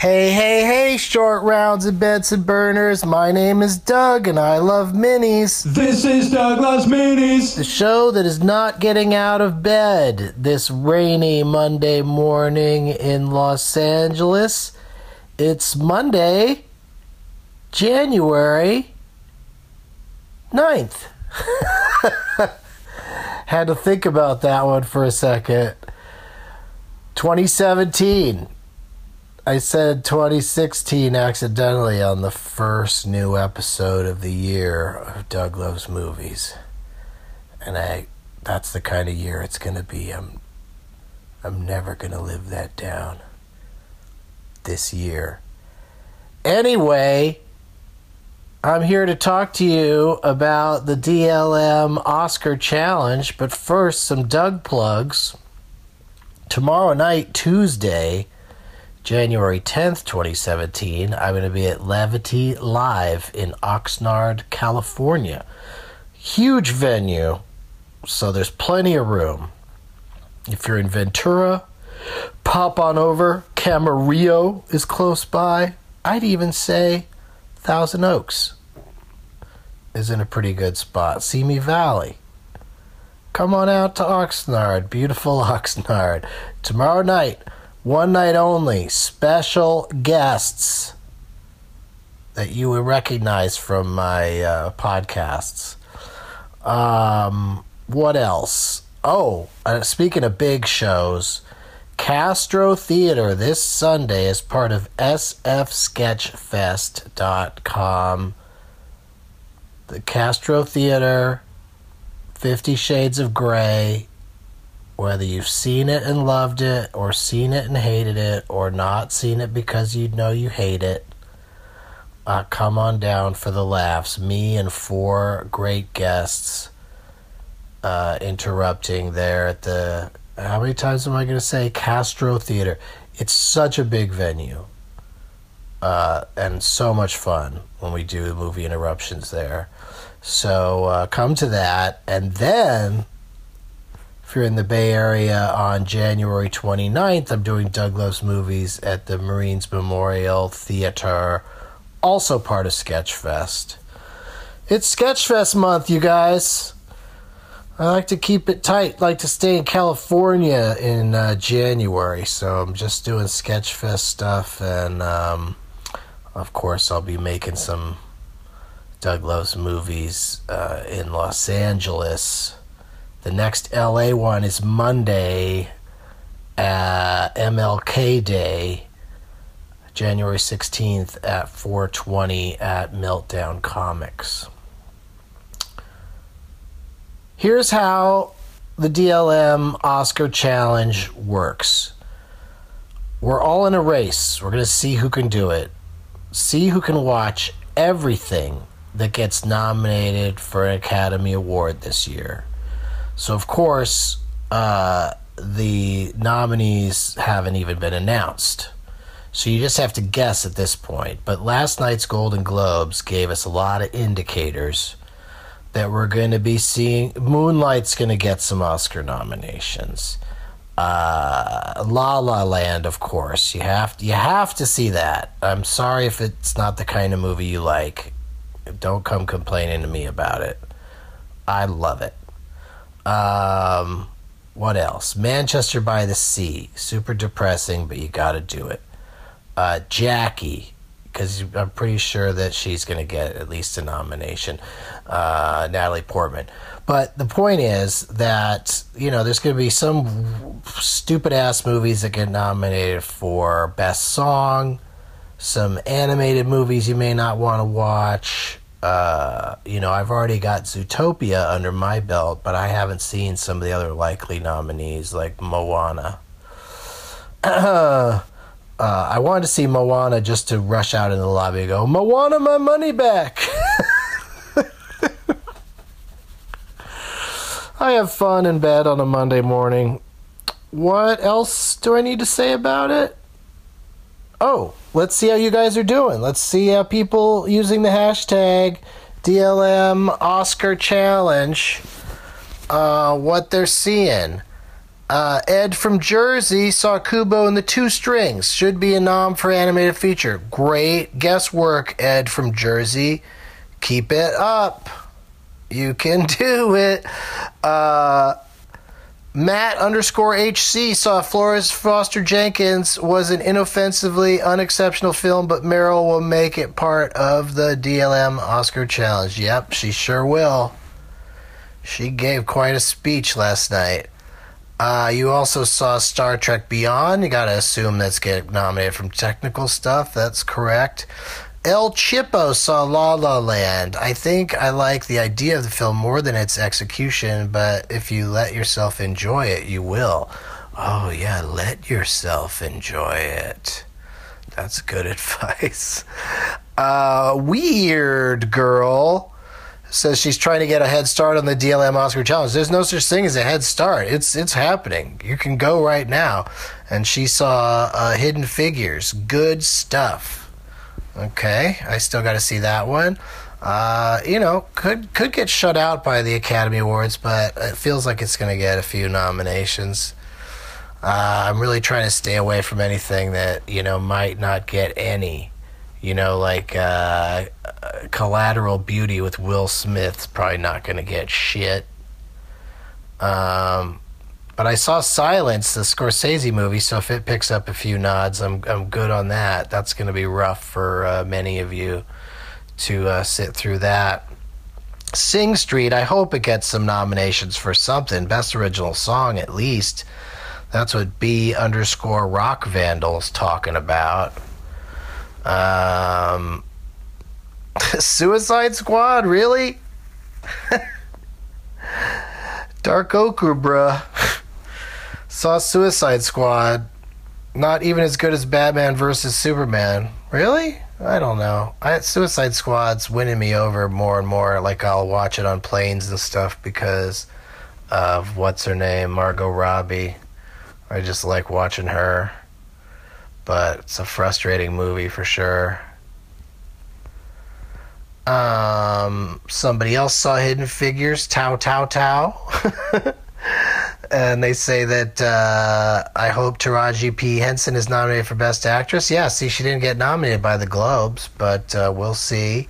Hey, hey, hey, short rounds and Benson burners. My name is Doug and I love minis. This is Doug Douglas Minis. The show that is not getting out of bed this rainy Monday morning in Los Angeles. It's Monday, January 9th. Had to think about that one for a second. 2017. I said 2016 accidentally on the first new episode of the year of Doug Loves Movies. And I that's the kind of year it's going to be. I'm I'm never going to live that down this year. Anyway, I'm here to talk to you about the DLM Oscar Challenge, but first some Doug plugs. Tomorrow night, Tuesday, January 10th, 2017, I'm going to be at Levity Live in Oxnard, California. Huge venue, so there's plenty of room. If you're in Ventura, pop on over. Camarillo is close by. I'd even say Thousand Oaks is in a pretty good spot. Simi Valley. Come on out to Oxnard, beautiful Oxnard. Tomorrow night, one night only, special guests that you will recognize from my uh, podcasts. Um, what else? Oh, uh, speaking of big shows, Castro Theater this Sunday is part of sfsketchfest.com. The Castro Theater, Fifty Shades of Grey, whether you've seen it and loved it, or seen it and hated it, or not seen it because you know you hate it, uh, come on down for the laughs. Me and four great guests uh, interrupting there at the. How many times am I going to say Castro Theater? It's such a big venue. Uh, and so much fun when we do the movie interruptions there. So uh, come to that. And then if you're in the Bay Area on January 29th, I'm doing Doug Loves Movies at the Marines Memorial Theater, also part of Sketchfest. It's Sketchfest month, you guys. I like to keep it tight, like to stay in California in uh, January, so I'm just doing Sketchfest stuff, and um, of course, I'll be making some Doug Loves Movies uh, in Los Angeles the next LA one is Monday, uh, MLK Day, January 16th at 420 at Meltdown Comics. Here's how the DLM Oscar Challenge works. We're all in a race. We're going to see who can do it. See who can watch everything that gets nominated for an Academy Award this year. So, of course, uh, the nominees haven't even been announced. So you just have to guess at this point. But last night's Golden Globes gave us a lot of indicators that we're going to be seeing. Moonlight's going to get some Oscar nominations. Uh, La La Land, of course, you have you have to see that. I'm sorry if it's not the kind of movie you like. Don't come complaining to me about it. I love it. Um, what else? Manchester by the Sea. Super depressing, but you got to do it. Uh, Jackie, because I'm pretty sure that she's going to get at least a nomination. Uh, Natalie Portman. But the point is that, you know, there's going to be some stupid ass movies that get nominated for Best Song, some animated movies you may not want to watch uh, you know, I've already got Zootopia under my belt, but I haven't seen some of the other likely nominees like Moana. uh, I wanted to see Moana just to rush out in the lobby and go, Moana, my money back. I have fun in bed on a Monday morning. What else do I need to say about it? Oh, let's see how you guys are doing. Let's see how people using the hashtag DLM Oscar Challenge, uh, what they're seeing. Uh, Ed from Jersey saw Kubo and the Two Strings. Should be a nom for animated feature. Great guesswork, Ed from Jersey. Keep it up. You can do it. Uh, Matt underscore HC saw Florence Foster Jenkins was an inoffensively unexceptional film, but Meryl will make it part of the DLM Oscar Challenge. Yep, she sure will. She gave quite a speech last night. Uh, you also saw Star Trek Beyond. You gotta assume that's getting nominated from technical stuff. That's correct. El Chipo saw La La Land. I think I like the idea of the film more than its execution, but if you let yourself enjoy it, you will. Oh, yeah, let yourself enjoy it. That's good advice. Uh, Weird Girl says she's trying to get a head start on the DLM Oscar Challenge. There's no such thing as a head start. It's it's happening. You can go right now. And she saw uh, Hidden Figures. Good stuff. Okay, I still got to see that one. Uh, you know, could could get shut out by the Academy Awards, but it feels like it's going to get a few nominations. Uh, I'm really trying to stay away from anything that you know might not get any. You know, like uh, Collateral Beauty with Will Smith's probably not going to get shit. Um, but I saw Silence, the Scorsese movie, so if it picks up a few nods, I'm I'm good on that. That's going to be rough for uh, many of you to uh, sit through that. Sing Street, I hope it gets some nominations for something. Best original song, at least. That's what B underscore Rock Vandal's talking about. Um, Suicide Squad, really? Dark Ochre, bruh. Saw Suicide Squad. Not even as good as Batman versus Superman. Really? I don't know. I, Suicide Squad's winning me over more and more. Like I'll watch it on planes and stuff because of what's her name, Margot Robbie. I just like watching her. But it's a frustrating movie for sure. Um, somebody else saw Hidden Figures, Tao Tao Tao. and they say that uh, I hope Taraji P. Henson is nominated for Best Actress. Yeah, see, she didn't get nominated by the Globes, but uh, we'll see.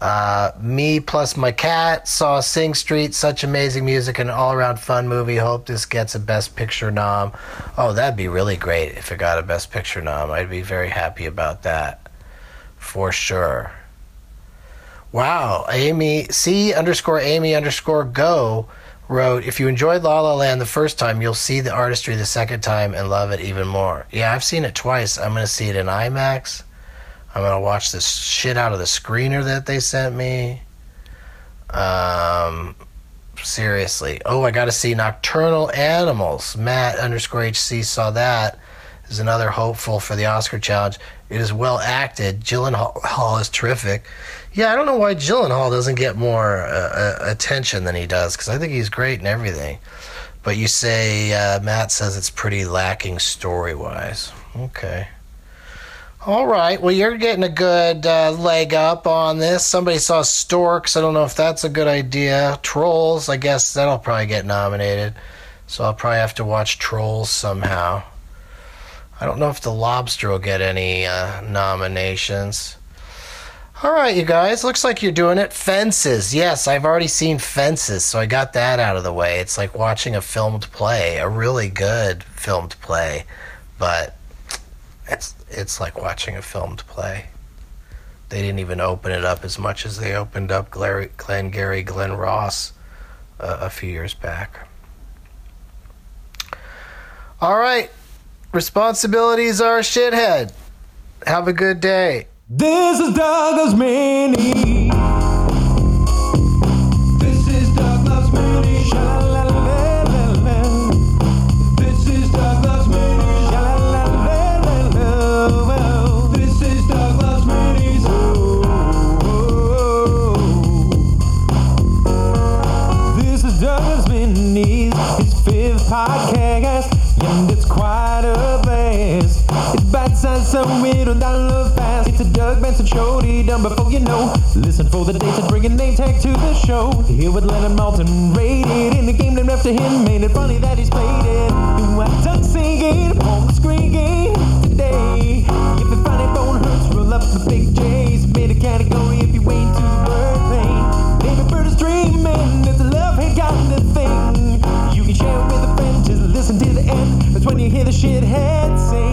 Uh, me plus my cat saw Sing Street, such amazing music and all around fun movie. Hope this gets a Best Picture nom. Oh, that'd be really great if it got a Best Picture nom. I'd be very happy about that for sure. Wow, Amy C underscore Amy underscore go wrote, If you enjoyed La La Land the first time, you'll see the artistry the second time and love it even more. Yeah, I've seen it twice. I'm going to see it in IMAX. I'm going to watch this shit out of the screener that they sent me. Um, seriously. Oh, I got to see Nocturnal Animals. Matt underscore HC saw that. Is another hopeful for the Oscar challenge. It is well acted. Gyllenhaal is terrific. Yeah, I don't know why Gyllenhaal doesn't get more uh, uh attention than he does because I think he's great and everything. But you say uh, Matt says it's pretty lacking story wise. Okay. All right. Well, you're getting a good uh, leg up on this. Somebody saw Storks. I don't know if that's a good idea. Trolls. I guess that'll probably get nominated. So I'll probably have to watch Trolls somehow. I don't know if The Lobster will get any uh, nominations. All right, you guys. Looks like you're doing it. Fences. Yes, I've already seen Fences, so I got that out of the way. It's like watching a filmed play, a really good filmed play, but it's it's like watching a filmed play. They didn't even open it up as much as they opened up Glenn, Glengarry, Glen Ross uh, a few years back. All right, responsibilities are shithead. Have a good day. This is Doug Loves Mini. This is Douglas. Sha-la-la-la-la-la. This is Douglas. Sha-la-la-la-la-la. This is Doug Loves Mini. This is Doug Loves Mini. His fifth podcast, and it's quite a blast. It's bite-sized so middle Show, done before you know. Listen for the dates and bring a name tag to the show. Here with Leonard Maltin, rated in the game named after him. Made it funny that he's played it. White tongue singing the screen game today. If your funny bone hurts, roll up the big J's. Made a category if you ain't to the word pain. Baby bird is dreaming, it's a love hate kind of thing. You can share it with a friend, just listen to the end. That's when you hear the shithead sing.